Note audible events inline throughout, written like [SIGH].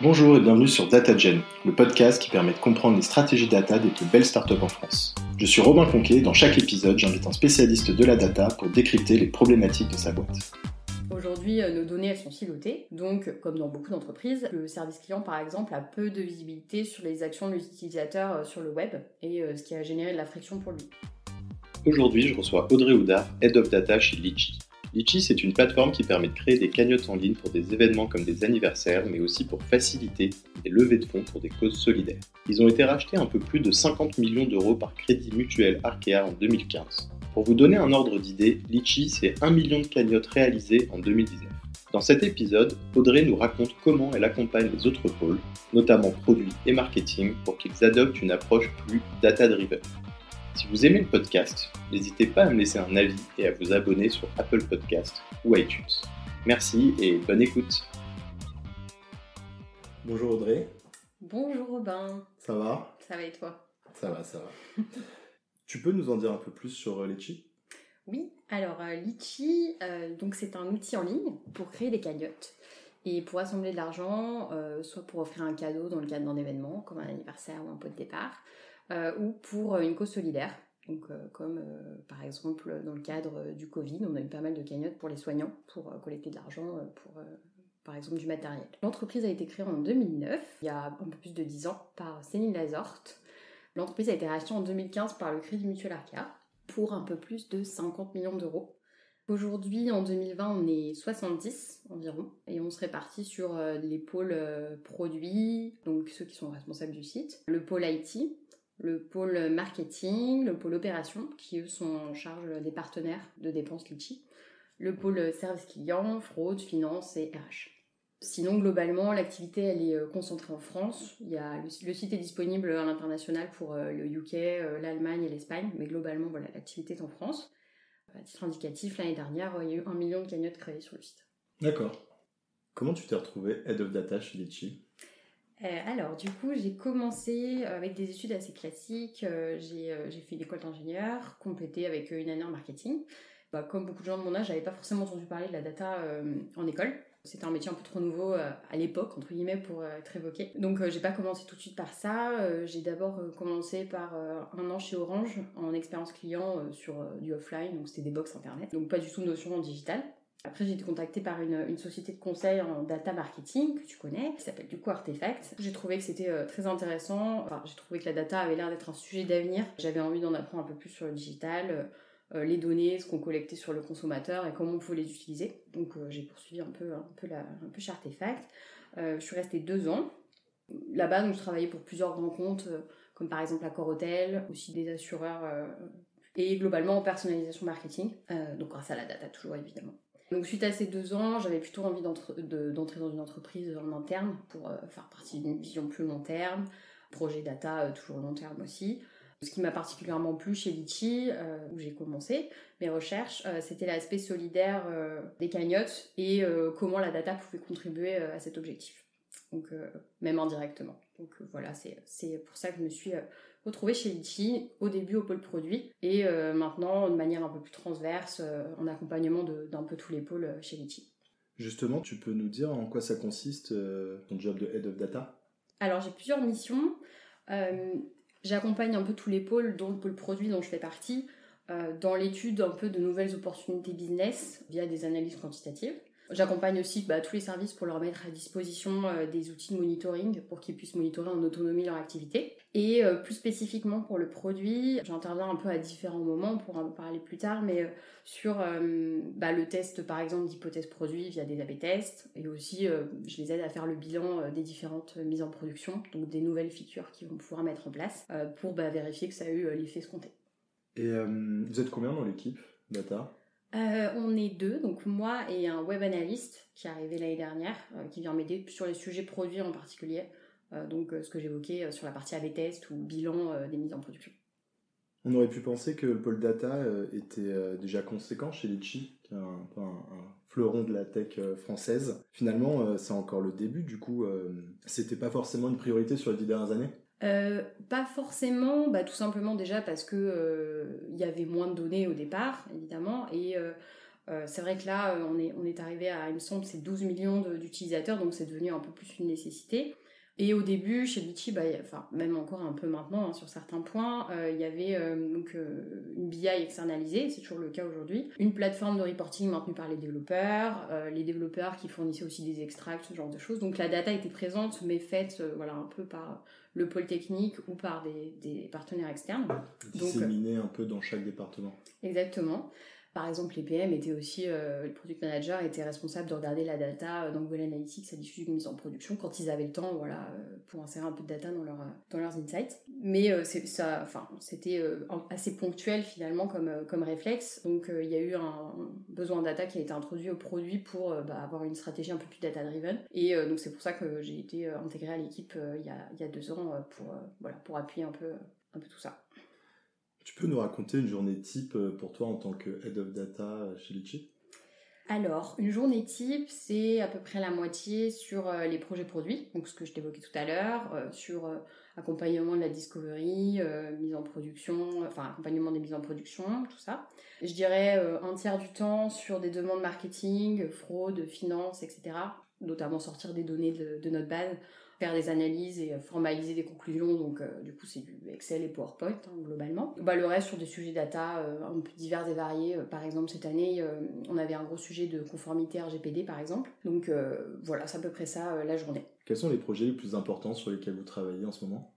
Bonjour et bienvenue sur DataGen, le podcast qui permet de comprendre les stratégies data des plus belles startups en France. Je suis Robin Conquet et dans chaque épisode, j'invite un spécialiste de la data pour décrypter les problématiques de sa boîte. Aujourd'hui, euh, nos données elles sont silotées, donc comme dans beaucoup d'entreprises, le service client par exemple a peu de visibilité sur les actions de l'utilisateur euh, sur le web et euh, ce qui a généré de la friction pour lui. Aujourd'hui, je reçois Audrey Houdard, Head of Data chez Litchi. Litchi, c'est une plateforme qui permet de créer des cagnottes en ligne pour des événements comme des anniversaires, mais aussi pour faciliter des levées de fonds pour des causes solidaires. Ils ont été rachetés un peu plus de 50 millions d'euros par Crédit Mutuel Arkea en 2015. Pour vous donner un ordre d'idée, Litchi, c'est 1 million de cagnottes réalisées en 2019. Dans cet épisode, Audrey nous raconte comment elle accompagne les autres pôles, notamment produits et marketing, pour qu'ils adoptent une approche plus data-driven. Si vous aimez le podcast, n'hésitez pas à me laisser un avis et à vous abonner sur Apple Podcast ou iTunes. Merci et bonne écoute. Bonjour Audrey. Bonjour Robin. Ça va? Ça va et toi? Ça va, ça va. [LAUGHS] tu peux nous en dire un peu plus sur euh, Litchi? Oui, alors euh, Litchi, euh, donc c'est un outil en ligne pour créer des cagnottes et pour assembler de l'argent, soit pour offrir un cadeau dans le cadre d'un événement, comme un anniversaire ou un pot de départ, euh, ou pour euh, une cause solidaire. Donc, euh, comme par exemple dans le cadre du Covid, on a eu pas mal de cagnottes pour les soignants pour collecter de l'argent pour par exemple du matériel. L'entreprise a été créée en 2009, il y a un peu plus de 10 ans, par Céline Lazorte. L'entreprise a été rachetée en 2015 par le Crédit Mutuel Arkea pour un peu plus de 50 millions d'euros. Aujourd'hui, en 2020, on est 70 environ et on se répartit sur les pôles produits, donc ceux qui sont responsables du site, le pôle IT, le pôle marketing, le pôle opération, qui eux sont en charge des partenaires de dépenses Litchi, le pôle service client, fraude, finance et RH. Sinon, globalement, l'activité elle est euh, concentrée en France. Il le, site est disponible à l'international pour euh, le UK, euh, l'Allemagne et l'Espagne, mais globalement, voilà, l'activité est en France. À titre indicatif, l'année dernière, il y a eu un million de cagnottes créées sur le site. D'accord. Comment tu t'es retrouvé Head of Data chez Litchi? Euh, alors, du coup, j'ai commencé euh, avec des études assez classiques. Euh, j'ai fait l'école d'ingénieur, complété avec une année en marketing. Bah, comme beaucoup de gens de mon âge, j'avais pas forcément entendu parler de la data en école. C'était un métier un peu trop nouveau à l'époque, entre guillemets, pour être évoqué. Donc, j'ai pas commencé tout de suite par ça. j'ai d'abord commencé par un an chez Orange en expérience client sur du offline, donc c'était des box internet. Donc, pas du tout notion en digital. Après, j'ai été contactée par une, société de conseil en data marketing que tu connais, qui s'appelle du coup Artefact. J'ai trouvé que c'était euh, très intéressant. J'ai trouvé que la data avait l'air d'être un sujet d'avenir. J'avais envie d'en apprendre un peu plus sur le digital, euh, euh, les données, ce qu'on collectait sur le consommateur et comment on pouvait les utiliser. Donc, j'ai poursuivi un peu, un peu, la, un peu chez Artefact. je suis restée deux ans. Là-bas, je travaillais pour plusieurs grands comptes, comme par exemple Accor Hotel, aussi des assureurs et globalement en personnalisation marketing, donc grâce à la data toujours évidemment. Donc suite à ces deux ans, j'avais plutôt envie d'entrer dans une entreprise en interne pour euh, faire partie d'une vision plus long terme, projet data euh, toujours long terme aussi. Ce qui m'a particulièrement plu chez Litchi, euh, où j'ai commencé mes recherches, c'était l'aspect solidaire des cagnottes et comment la data pouvait contribuer à cet objectif. Donc même indirectement. Donc voilà, c'est pour ça que je me suis retrouvé chez Litchi au début au pôle produit et euh, maintenant de manière un peu plus transverse euh, en accompagnement d'un peu tous les pôles euh, chez Litchi. Justement, tu peux nous dire en quoi ça consiste ton job de Head of Data? Alors j'ai plusieurs missions. J'accompagne un peu tous les pôles, dont le pôle produit dont je fais partie, dans l'étude un peu de nouvelles opportunités business via des analyses quantitatives. J'accompagne aussi bah, tous les services pour leur mettre à disposition euh, des outils de monitoring pour qu'ils puissent monitorer en autonomie leur activité. Et euh, plus spécifiquement pour le produit, j'interviens un peu à différents moments, pour en parler plus tard, mais euh, sur bah, le test par exemple d'hypothèses produits via des A-B tests, et aussi je les aide à faire le bilan des différentes mises en production, donc des nouvelles features qu'ils vont pouvoir mettre en place pour bah, vérifier que ça a eu l'effet escompté. Et vous êtes combien dans l'équipe data? Euh, on est deux, donc moi et un web analyste qui est arrivé l'année dernière, euh, qui vient m'aider sur les sujets produits en particulier, euh, donc ce que j'évoquais sur la partie A-B test ou bilan des mises en production. On aurait pu penser que le pôle data était déjà conséquent chez Litchi, qui est un, fleuron de la tech française. Finalement, c'est encore le début, du coup, c'était pas forcément une priorité sur les dix dernières années euh, pas forcément, bah, tout simplement déjà parce que il euh, y avait moins de données au départ, évidemment, et c'est vrai que là, on est, on est arrivé à, il me semble, c'est 12 millions d'utilisateurs, donc c'est devenu un peu plus une nécessité. Et au début, chez Litchi, bah, enfin, même encore un peu maintenant hein, sur certains points, euh, il y avait euh, donc, euh, une BI externalisée, c'est toujours le cas aujourd'hui, une plateforme de reporting maintenue par les développeurs, les développeurs qui fournissaient aussi des extracts, ce genre de choses. Donc la data était présente, mais faite voilà, un peu par le pôle technique ou par des, des partenaires externes. Disséminée un peu dans chaque département. Exactement. Par exemple, les PM étaient aussi, euh, les product managers étaient responsables de regarder la data dans Google Analytics l'issue d'une mise en production quand ils avaient le temps, voilà, euh, pour insérer un peu de data dans, leur, dans leurs insights. Mais euh, ça, enfin, c'était assez ponctuel finalement comme, comme réflexe. Donc il y a eu un besoin de data qui a été introduit au produit pour bah, avoir une stratégie un peu plus data-driven. Et donc c'est pour ça que j'ai été intégrée à l'équipe il, y a, y a deux ans pour, voilà, pour appuyer un peu, un peu tout ça. Tu peux nous raconter une journée type euh, pour toi en tant que Head of Data euh, chez Litchi? Alors, une journée type, c'est à peu près la moitié sur euh, les projets produits, donc ce que je t'évoquais tout à l'heure, sur accompagnement de la discovery, mise en production, enfin accompagnement des mises en production, tout ça. Je dirais un tiers du temps sur des demandes marketing, fraude, finance, etc. Notamment sortir des données de notre base faire des analyses et formaliser des conclusions. Donc, euh, du coup, c'est du Excel et PowerPoint, hein, globalement. Bah, le reste sur des sujets data euh, un peu divers et variés. Euh, par exemple, cette année, on avait un gros sujet de conformité RGPD, par exemple. Donc, voilà, c'est à peu près ça la journée. Quels sont les projets les plus importants sur lesquels vous travaillez en ce moment?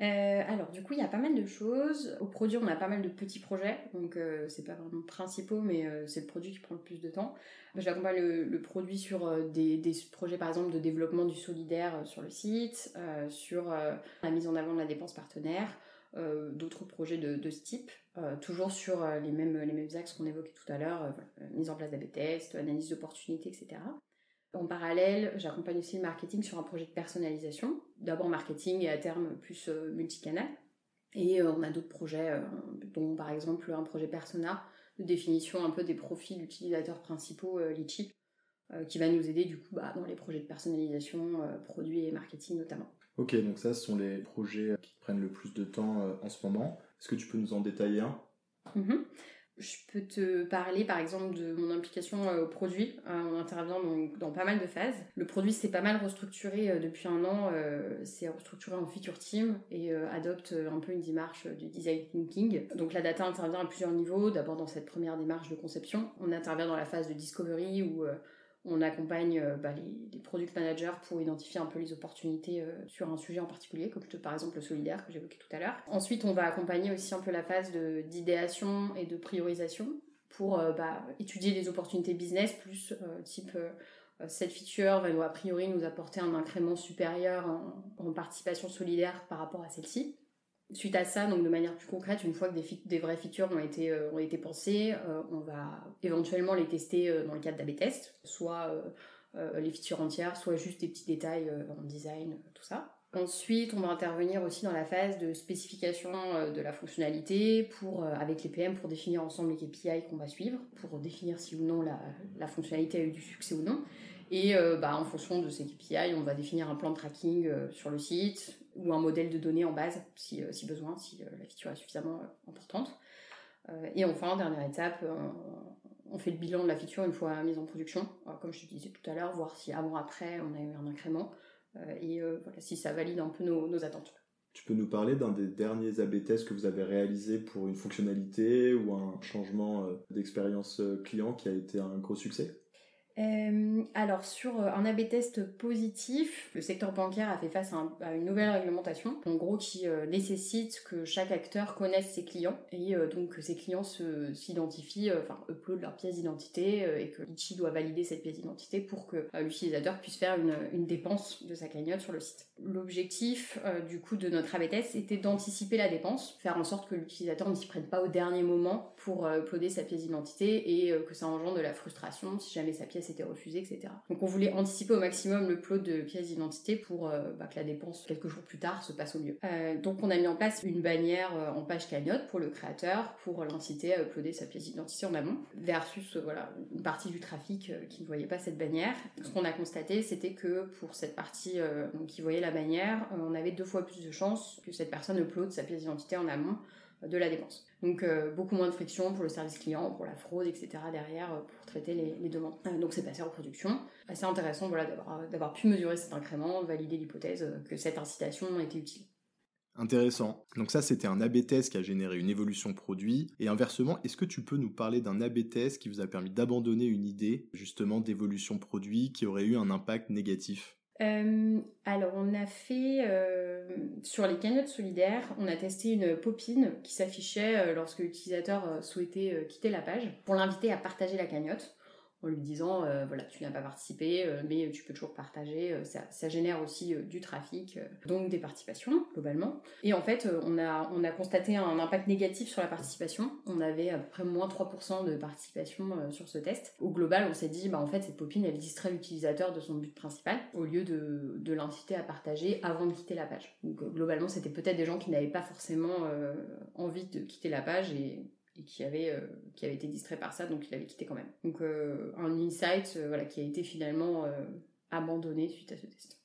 Euh, alors, du coup, il y a pas mal de choses. Au produit, on a pas mal de petits projets, donc euh, c'est pas vraiment principaux, mais euh, c'est le produit qui prend le plus de temps. J'accompagne le, le, produit sur des, projets, par exemple, de développement du solidaire sur le site, sur la mise en avant de la dépense partenaire, d'autres projets de, de, ce type, toujours sur les mêmes, les mêmes axes qu'on évoquait tout à l'heure, mise en place d'AB tests, analyse d'opportunités, etc. En parallèle, j'accompagne aussi le marketing sur un projet de personnalisation. D'abord marketing et à terme plus euh, multicanal. Et euh, on a d'autres projets, euh, dont par exemple un projet persona de définition un peu des profils utilisateurs principaux Litchi, qui va nous aider du coup bah, dans les projets de personnalisation, produits et marketing notamment. Ok, donc ça ce sont les projets qui prennent le plus de temps en ce moment. Est-ce que tu peux nous en détailler un? Mm-hmm. Je peux te parler par exemple de mon implication euh, au produit. Euh, on intervient dans pas mal de phases. Le produit s'est pas mal restructuré euh, depuis un an. c'est restructuré en feature team et adopte un peu une démarche du design thinking. Donc la data intervient à plusieurs niveaux. D'abord dans cette première démarche de conception, on intervient dans la phase de discovery où on accompagne euh, bah, les, product managers pour identifier un peu les opportunités euh, sur un sujet en particulier, comme par exemple le solidaire que j'évoquais tout à l'heure. Ensuite, on va accompagner aussi un peu la phase d'idéation et de priorisation pour euh, bah, étudier les opportunités business, plus type cette feature va a priori nous apporter un incrément supérieur en participation solidaire par rapport à celle-ci. Suite à ça, donc de manière plus concrète, une fois que des, vraies features ont été, euh, pensées, euh, on va éventuellement les tester euh, dans le cadre d'AB test, soit les features entières, soit juste des petits détails en design, tout ça. Ensuite, on va intervenir aussi dans la phase de spécification de la fonctionnalité pour, avec les PM pour définir ensemble les KPI qu'on va suivre, pour définir si ou non la, la fonctionnalité a eu du succès ou non. Et bah, en fonction de ces KPI, on va définir un plan de tracking sur le site, ou un modèle de données en base si, euh, si besoin, si euh, la feature est suffisamment euh, importante. et enfin, en dernière étape, on fait le bilan de la feature une fois mise en production, comme je te disais tout à l'heure, voir si avant après on a eu un incrément et si ça valide un peu nos, nos, attentes. Tu peux nous parler d'un des derniers AB tests que vous avez réalisé pour une fonctionnalité ou un changement d'expérience client qui a été un gros succès? Euh, alors sur euh, un AB test positif, le secteur bancaire a fait face à, une nouvelle réglementation, en gros qui euh, nécessite que chaque acteur connaisse ses clients et donc que ses clients s'identifient, enfin uploadent leur pièce d'identité et que Litchi doit valider cette pièce d'identité pour que l'utilisateur puisse faire une, une, dépense de sa cagnotte sur le site. L'objectif du coup de notre AB test était d'anticiper la dépense, faire en sorte que l'utilisateur ne s'y prenne pas au dernier moment pour uploader sa pièce d'identité et que ça engendre de la frustration si jamais sa pièce c'était refusé, etc. Donc on voulait anticiper au maximum le plot de pièces d'identité pour euh, bah, que la dépense quelques jours plus tard se passe au mieux. Euh, donc on a mis en place une bannière euh, en page cagnotte pour le créateur pour l'inciter à uploader sa pièce d'identité en amont versus voilà une partie du trafic qui ne voyait pas cette bannière. Ce qu'on a constaté c'était que pour cette partie qui voyait la bannière, on avait deux fois plus de chances que cette personne upload sa pièce d'identité en amont de la dépense. Donc beaucoup moins de friction pour le service client, pour la fraude, etc. derrière pour traiter les, demandes. donc c'est passé en production. Assez intéressant voilà, d'avoir pu mesurer cet incrément, valider l'hypothèse que cette incitation était utile. Intéressant. Donc ça, c'était un AB test qui a généré une évolution produit. Et inversement, est-ce que tu peux nous parler d'un AB test qui vous a permis d'abandonner une idée justement d'évolution produit qui aurait eu un impact négatif? Euh, alors, on a fait euh, sur les cagnottes solidaires, on a testé une popine qui s'affichait euh, lorsque l'utilisateur souhaitait quitter la page pour l'inviter à partager la cagnotte en lui disant euh, voilà tu n'as pas participé euh, mais tu peux toujours partager euh, ça, génère aussi du trafic donc des participations globalement. Et en fait on a on a constaté un impact négatif sur la participation. On avait à peu près moins 3% de participation sur ce test. Au global on s'est dit bah en fait cette popine elle distrait l'utilisateur de son but principal au lieu de, de l'inciter à partager avant de quitter la page. Donc globalement c'était peut-être des gens qui n'avaient pas forcément envie de quitter la page qui avait, euh, qui avait été distrait par ça, donc il avait quitté quand même. Donc euh, un insight euh, voilà, qui a été finalement abandonné suite à ce test.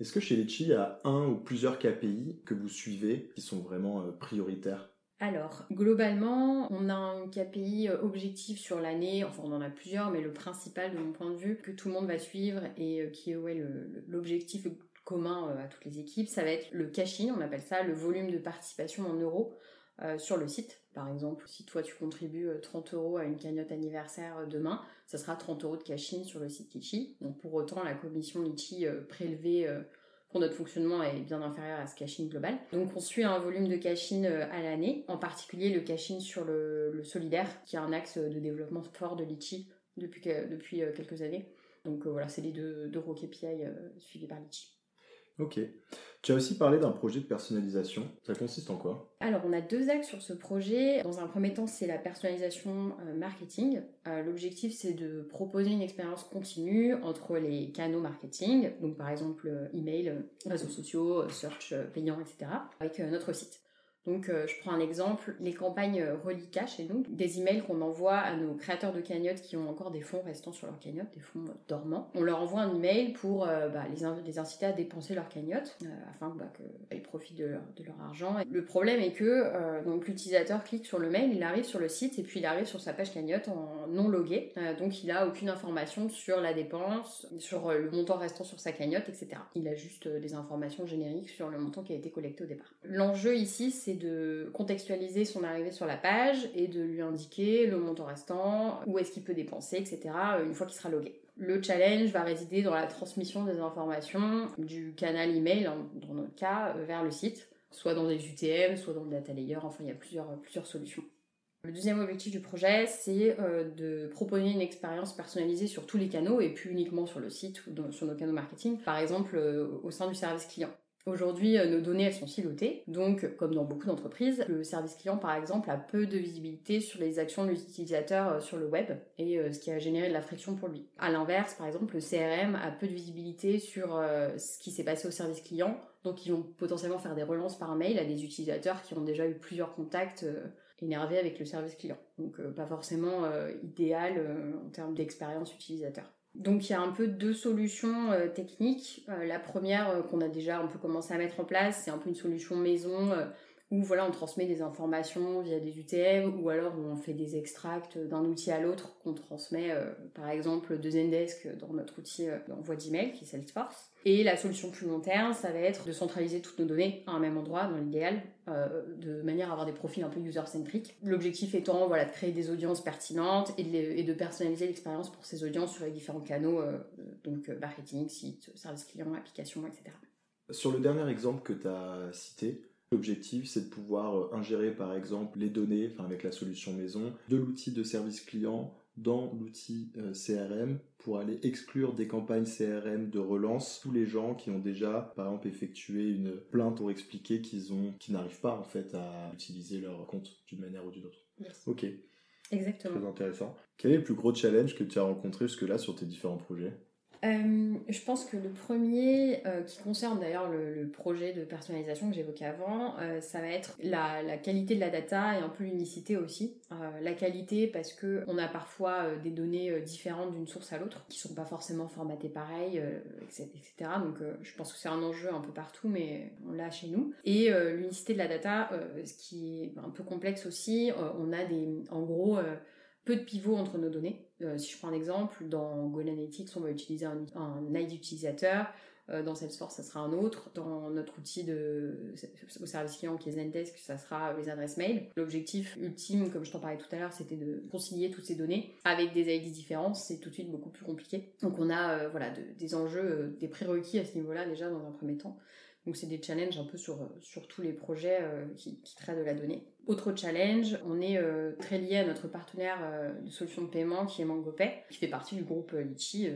Est-ce que chez Litchi, il y a un ou plusieurs KPI que vous suivez qui sont vraiment prioritaires? Alors, globalement, on a un KPI objectif sur l'année, enfin on en a plusieurs, mais le principal de mon point de vue, que tout le monde va suivre et qui est ouais, l'objectif commun à toutes les équipes, ça va être le cash-in, on appelle ça le volume de participation en euros sur le site. Par exemple, si toi tu contribues 30 euh, euros à une cagnotte anniversaire euh, demain, ça sera 30 euros de cash sur le site Litchi. Donc pour autant, la commission Litchi euh, prélevée pour notre fonctionnement est bien inférieure à ce cash global. Donc on suit un volume de cash à l'année, en particulier le cash sur le, solidaire, qui est un axe de développement fort de Litchi depuis, depuis quelques années. Donc voilà, c'est les deux, deux gros KPI suivis par Litchi. Ok. Tu as aussi parlé d'un projet de personnalisation. Ça consiste en quoi? Alors, on a deux axes sur ce projet. Dans un premier temps, c'est la personnalisation euh, marketing. Euh, l'objectif, c'est de proposer une expérience continue entre les canaux marketing, donc par exemple euh, email, réseaux sociaux, search payant, etc., avec notre site. Donc, euh, je prends un exemple, les campagnes euh, reliquat chez nous, des emails qu'on envoie à nos créateurs de cagnottes qui ont encore des fonds restant sur leur cagnotte, des fonds euh, dormants. On leur envoie un email pour bah, les, inciter à dépenser leur cagnotte afin bah, profitent de leur, argent. le problème est que donc l'utilisateur clique sur le mail, il arrive sur le site et puis il arrive sur sa page cagnotte en non logué. donc, il a aucune information sur la dépense, sur le montant restant sur sa cagnotte, etc. Il a juste des informations génériques sur le montant qui a été collecté au départ. L'enjeu ici, c'est de contextualiser son arrivée sur la page et de lui indiquer le montant restant, où est-ce qu'il peut dépenser, etc. Euh, une fois qu'il sera logué. Le challenge va résider dans la transmission des informations du canal email, dans notre cas, euh, vers le site, soit dans des UTM, soit dans le data layer, enfin il y a plusieurs, plusieurs solutions. Le deuxième objectif du projet, c'est euh, de proposer une expérience personnalisée sur tous les canaux et plus uniquement sur le site ou sur nos canaux marketing, par exemple au sein du service client. Aujourd'hui, euh, nos données, elles sont silotées. Donc, comme dans beaucoup d'entreprises, le service client, par exemple, a peu de visibilité sur les actions de l'utilisateur euh, sur le web et euh, ce qui a généré de la friction pour lui. À l'inverse, par exemple, le CRM a peu de visibilité sur ce qui s'est passé au service client. Donc, ils vont potentiellement faire des relances par mail à des utilisateurs qui ont déjà eu plusieurs contacts énervés avec le service client. Donc, pas forcément idéal en termes d'expérience utilisateur. Donc il y a un peu deux solutions euh, techniques. Euh, la première euh, qu'on a déjà un peu commencé à mettre en place, c'est un peu une solution maison où voilà on transmet des informations via des UTM ou alors on fait des extracts d'un outil à l'autre qu'on transmet par exemple de Zendesk dans notre outil d'envoi d'email qui est Salesforce. Et la solution plus long terme, ça va être de centraliser toutes nos données à un même endroit, dans l'idéal, euh, de manière à avoir des profils un peu user-centric. L'objectif étant voilà, de créer des audiences pertinentes et de, personnaliser l'expérience pour ces audiences sur les différents canaux, euh, donc euh, marketing, site, service client, application, etc. Sur le dernier exemple que tu as cité, L'objectif, c'est de pouvoir ingérer par exemple les données, enfin avec la solution maison, de l'outil de service client dans l'outil euh, CRM pour aller exclure des campagnes CRM de relance tous les gens qui ont déjà par exemple effectué une plainte pour expliquer qu'ils ont qu'ils n'arrivent pas en fait à utiliser leur compte d'une manière ou d'une autre. Ok. Exactement. Très intéressant. Quel est le plus gros challenge que tu as rencontré jusque-là sur tes différents projets? Euh, je pense que le premier, euh, qui concerne d'ailleurs le, projet de personnalisation que j'évoquais avant, euh, ça va être la, qualité de la data et un peu l'unicité aussi. la qualité parce que on a parfois des données différentes d'une source à l'autre, qui sont pas forcément formatées pareil, etc. Donc je pense que c'est un enjeu un peu partout, mais on l'a chez nous. Et l'unicité de la data, ce qui est un peu complexe aussi, on a des, en gros, peu de pivots entre nos données. Euh, si je prends un exemple, dans Google Analytics, on va utiliser un, ID utilisateur. Euh, dans Salesforce, ça sera un autre. Dans notre outil de, au service client qui est Zendesk, ça sera les adresses mail. L'objectif ultime, comme je t'en parlais tout à l'heure, c'était de concilier toutes ces données avec des ID différents. C'est tout de suite beaucoup plus compliqué. Donc on a euh, voilà des enjeux, des prérequis à ce niveau-là déjà dans un premier temps. Donc c'est des challenges un peu sur, sur tous les projets qui, traitent de la donnée. Autre challenge, on est euh, très lié à notre partenaire euh, de solution de paiement qui est MangoPay, qui fait partie du groupe Litchi.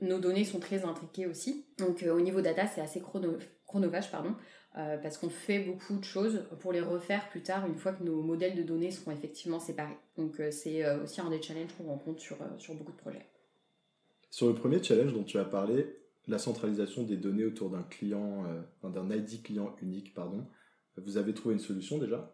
nos données sont très intriquées aussi. Donc au niveau data, c'est assez chronovage, pardon, parce qu'on fait beaucoup de choses pour les refaire plus tard une fois que nos modèles de données seront effectivement séparés. Donc c'est aussi un des challenges qu'on rencontre sur, sur beaucoup de projets. Sur le premier challenge dont tu as parlé, la centralisation des données autour d'un client, euh, d'un ID client unique, pardon. Vous avez trouvé une solution déjà?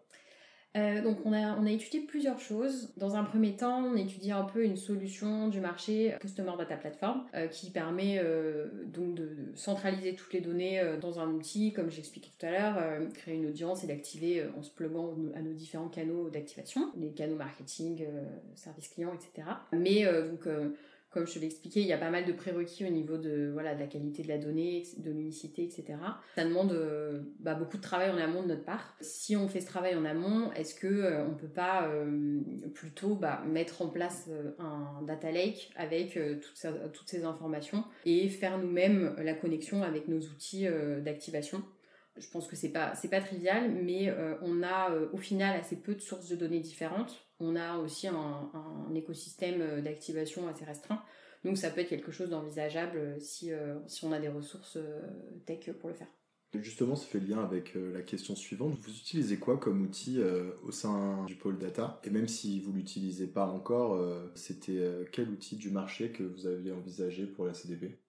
Euh, donc on a, étudié plusieurs choses. Dans un premier temps, on étudie un peu une solution du marché Customer Data Platform euh, qui permet donc de, centraliser toutes les données dans un outil, comme j'expliquais tout à l'heure, créer une audience et d'activer en se pluguant à nos différents canaux d'activation, les canaux marketing, service client, etc. Mais donc comme je te l'ai expliqué, il y a pas mal de prérequis au niveau de, voilà, de la qualité de la donnée, de l'unicité, etc. Ça demande euh, bah, beaucoup de travail en amont de notre part. Si on fait ce travail en amont, est-ce que euh, on peut pas euh, plutôt bah, mettre en place un data lake avec toutes, toutes ces informations et faire nous-mêmes la connexion avec nos outils d'activation? Je pense que c'est pas pas trivial, mais on a au final assez peu de sources de données différentes on a aussi un, écosystème euh, d'activation assez restreint. Donc ça peut être quelque chose d'envisageable euh, si, euh, si on a des ressources tech pour le faire. Justement, ça fait lien avec la question suivante. Vous utilisez quoi comme outil au sein du pôle data? Et même si vous l'utilisez pas encore, c'était quel outil du marché que vous aviez envisagé pour la CDP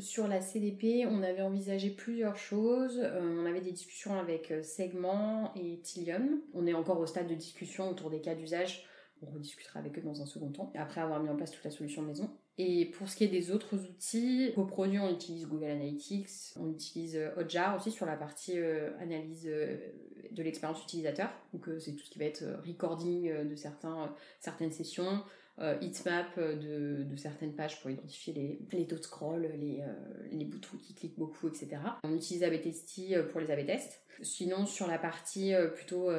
sur la CDP, on avait envisagé plusieurs choses. Euh, on avait des discussions avec euh, Segment et Tilium. On est encore au stade de discussion autour des cas d'usage. On rediscutera avec eux dans un second temps, après avoir mis en place toute la solution maison. Et pour ce qui est des autres outils, produits, on utilise Google Analytics, on utilise euh, Hotjar aussi sur la partie analyse de l'expérience utilisateur. Donc c'est tout ce qui va être recording de certaines sessions, euh, heatmap euh, de, certaines pages pour identifier les, les taux de scroll, les, euh, les, boutons qui cliquent beaucoup, etc. On utilise ABTST pour les AB tests. Sinon, sur la partie plutôt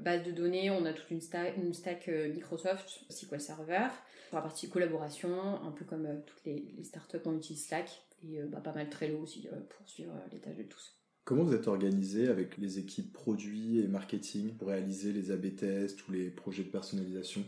base de données, on a toute une, stack Microsoft SQL Server. Pour la partie collaboration, un peu comme toutes les, startups, on utilise Slack et bah, pas mal Trello aussi pour suivre les tâches de tous. Comment vous êtes organisé avec les équipes produits et marketing pour réaliser les AB tests ou les projets de personnalisation?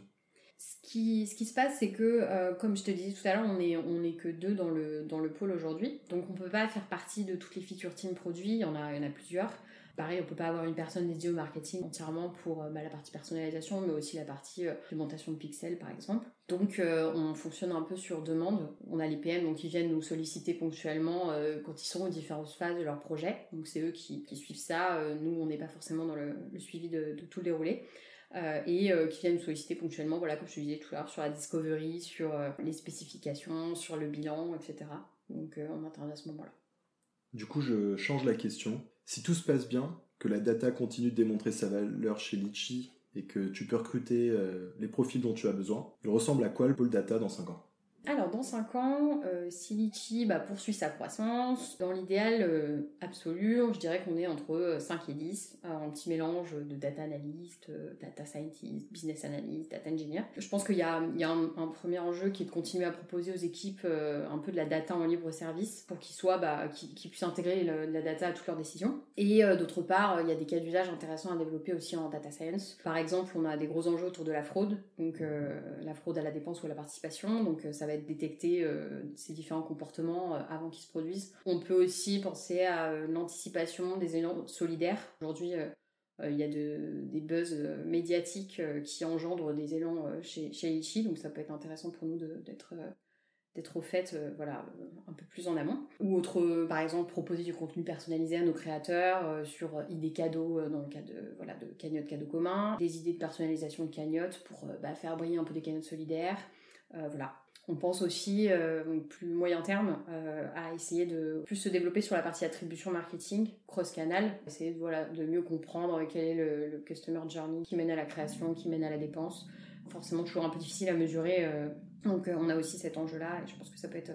Ce qui, se passe, c'est que, euh, comme je te disais tout à l'heure, on est, on est que deux dans le, pôle aujourd'hui. Donc, on peut pas faire partie de toutes les feature team produits. Il y en a, plusieurs. Pareil, on peut pas avoir une personne dédiée au marketing entièrement pour euh, bah, la partie personnalisation, mais aussi la partie euh, augmentation de pixels, par exemple. Donc, on fonctionne un peu sur demande. On a les PM donc, qui viennent nous solliciter ponctuellement quand ils sont aux différentes phases de leur projet. Donc, c'est eux qui, suivent ça. nous, on n'est pas forcément dans le, le suivi de, de tout le déroulé. Euh, et euh, qui viennent nous solliciter ponctuellement, voilà, comme je te disais tout à l'heure, sur la discovery, sur euh, les spécifications, sur le bilan, etc. Donc on intervient à ce moment-là. Du coup, je change la question. Si tout se passe bien, que la data continue de démontrer sa valeur chez Litchi et que tu peux recruter les profils dont tu as besoin, il ressemble à quoi le pôle data dans 5 ans? Alors, dans 5 ans, euh, si bah, poursuit sa croissance, dans l'idéal euh, absolu, je dirais qu'on est entre 5 et 10, un petit mélange de data analyst, euh, data scientist, business analyst, data engineer. Je pense qu'il y a, un, premier enjeu qui est de continuer à proposer aux équipes un peu de la data en libre service pour qu'ils bah, qu'ils, puissent intégrer la data à toutes leurs décisions. Et d'autre part, il y a des cas d'usage intéressants à développer aussi en data science. Par exemple, on a des gros enjeux autour de la fraude, donc la fraude à la dépense ou à la participation, donc ça va détecter euh, ces différents comportements euh, avant qu'ils se produisent. On peut aussi penser à euh, l'anticipation des élans solidaires. Aujourd'hui, il y a des buzz médiatiques qui engendrent des élans chez, chez donc ça peut être intéressant pour nous d'être d'être au fait, euh, voilà, un peu plus en amont. Ou autre, par exemple, proposer du contenu personnalisé à nos créateurs sur idées cadeaux dans le cas de, voilà, de cagnottes cadeaux communs, des idées de personnalisation de cagnottes pour bah, faire briller un peu des cagnottes solidaires. voilà, on pense aussi, euh, plus moyen terme, euh, à essayer de plus se développer sur la partie attribution marketing, cross-canal, essayer de, voilà, de mieux comprendre quel est le, customer journey qui mène à la création, qui mène à la dépense. Forcément, toujours un peu difficile à mesurer. Euh, donc, on a aussi cet enjeu-là et je pense que ça peut être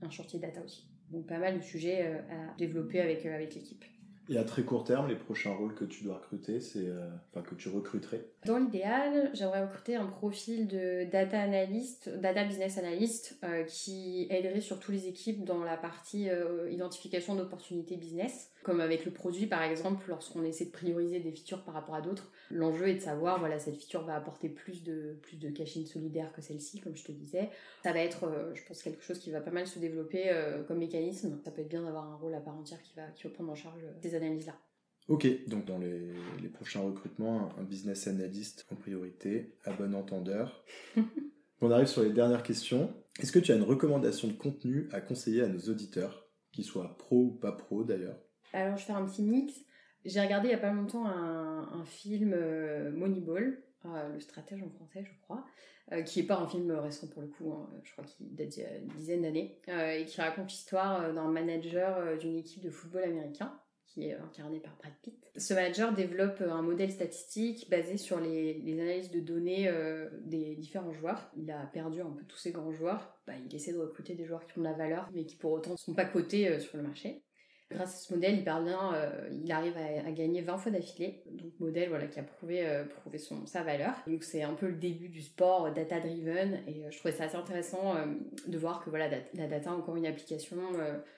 un chantier data aussi. Donc, pas mal de sujets à développer avec, avec l'équipe. Et à très court terme, les prochains rôles que tu dois recruter, c'est, euh, enfin que tu recruterais Dans l'idéal, j'aimerais recruter un profil de data analyst, data business analyst, euh, qui aiderait surtout les équipes dans la partie euh, identification d'opportunités business. Comme avec le produit, par exemple, lorsqu'on essaie de prioriser des features par rapport à d'autres, l'enjeu est de savoir, voilà, cette feature va apporter plus de, plus de caching solidaire que celle-ci, comme je te disais. Ça va être, je pense, quelque chose qui va pas mal se développer comme mécanisme. Ça peut être bien d'avoir un rôle à part entière qui va, qui va prendre en charge ces analyses-là. Ok, donc dans les, les, prochains recrutements, un business analyst en priorité, à bon entendeur. [LAUGHS] On arrive sur les dernières questions. Est-ce que tu as une recommandation de contenu à conseiller à nos auditeurs, qu'ils soient pro ou pas pro d'ailleurs? Alors je vais faire un petit mix. J'ai regardé il n'y a pas longtemps un, film euh, Moneyball, euh, le stratège en français je crois, euh, qui n'est pas un film récent pour le coup, hein. je crois qu'il date d'il y a une dizaine d'années, et qui raconte l'histoire d'un manager d'une équipe de football américain qui est incarné par Brad Pitt. Ce manager développe un modèle statistique basé sur les, analyses de données euh, des différents joueurs. Il a perdu un peu tous ses grands joueurs. Bah, il essaie de recruter des joueurs qui ont de la valeur, mais qui pour autant ne sont pas cotés euh, sur le marché. Grâce à ce modèle, il parvient, euh, il arrive à, gagner 20 fois d'affilée. Donc modèle voilà qui a prouvé, euh, prouvé son, sa valeur. Donc c'est un peu le début du sport euh, data driven et je trouvais ça assez intéressant de voir que voilà la data a encore une application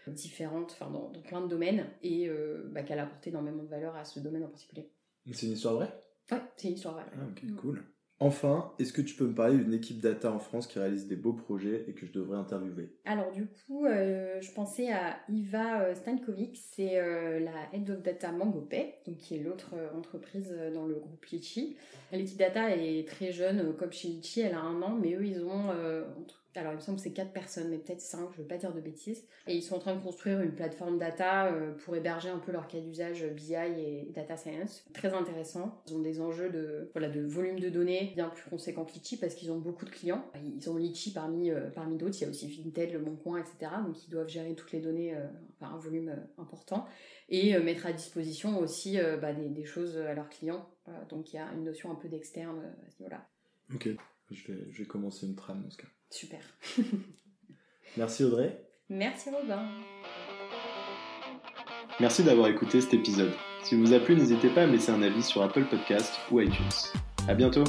différente, enfin dans, plein de domaines et bah, qu'elle a apporté énormément de valeur à ce domaine en particulier. C'est une histoire vraie? Ouais, c'est une histoire vraie. Ah, ok, mm. cool. Enfin, est-ce que tu peux me parler d'une équipe data en France qui réalise des beaux projets et que je devrais interviewer? Alors du coup, euh, je pensais à Iva euh, Stankovic, c'est euh, la Head of Data MangoPay, donc qui est l'autre entreprise dans le groupe Litchi. L'équipe data est très jeune, comme chez Litchi, elle a un an, mais eux, ils ont alors il me semble que c'est 4 personnes, mais peut-être 5, je ne veux pas dire de bêtises. Et ils sont en train de construire une plateforme data euh, pour héberger un peu leur cas d'usage BI et data science. Très intéressant. Ils ont des enjeux de, voilà, de volume de données bien plus conséquents que Litchi parce qu'ils ont beaucoup de clients. Ils ont Litchi parmi, euh, parmi d'autres, il y a aussi Vinted, Le Bon Coin, etc. Donc ils doivent gérer toutes les données, euh, enfin un volume important. Et mettre à disposition aussi bah, des, des, choses à leurs clients. donc il y a une notion un peu d'externe à ce niveau-là. Ok, je vais, je vais commencer une trame dans ce cas. Super. [LAUGHS] Merci Audrey. Merci Robin. Merci d'avoir écouté cet épisode. Si vous a plu, n'hésitez pas à me laisser un avis sur Apple Podcast ou iTunes. À bientôt.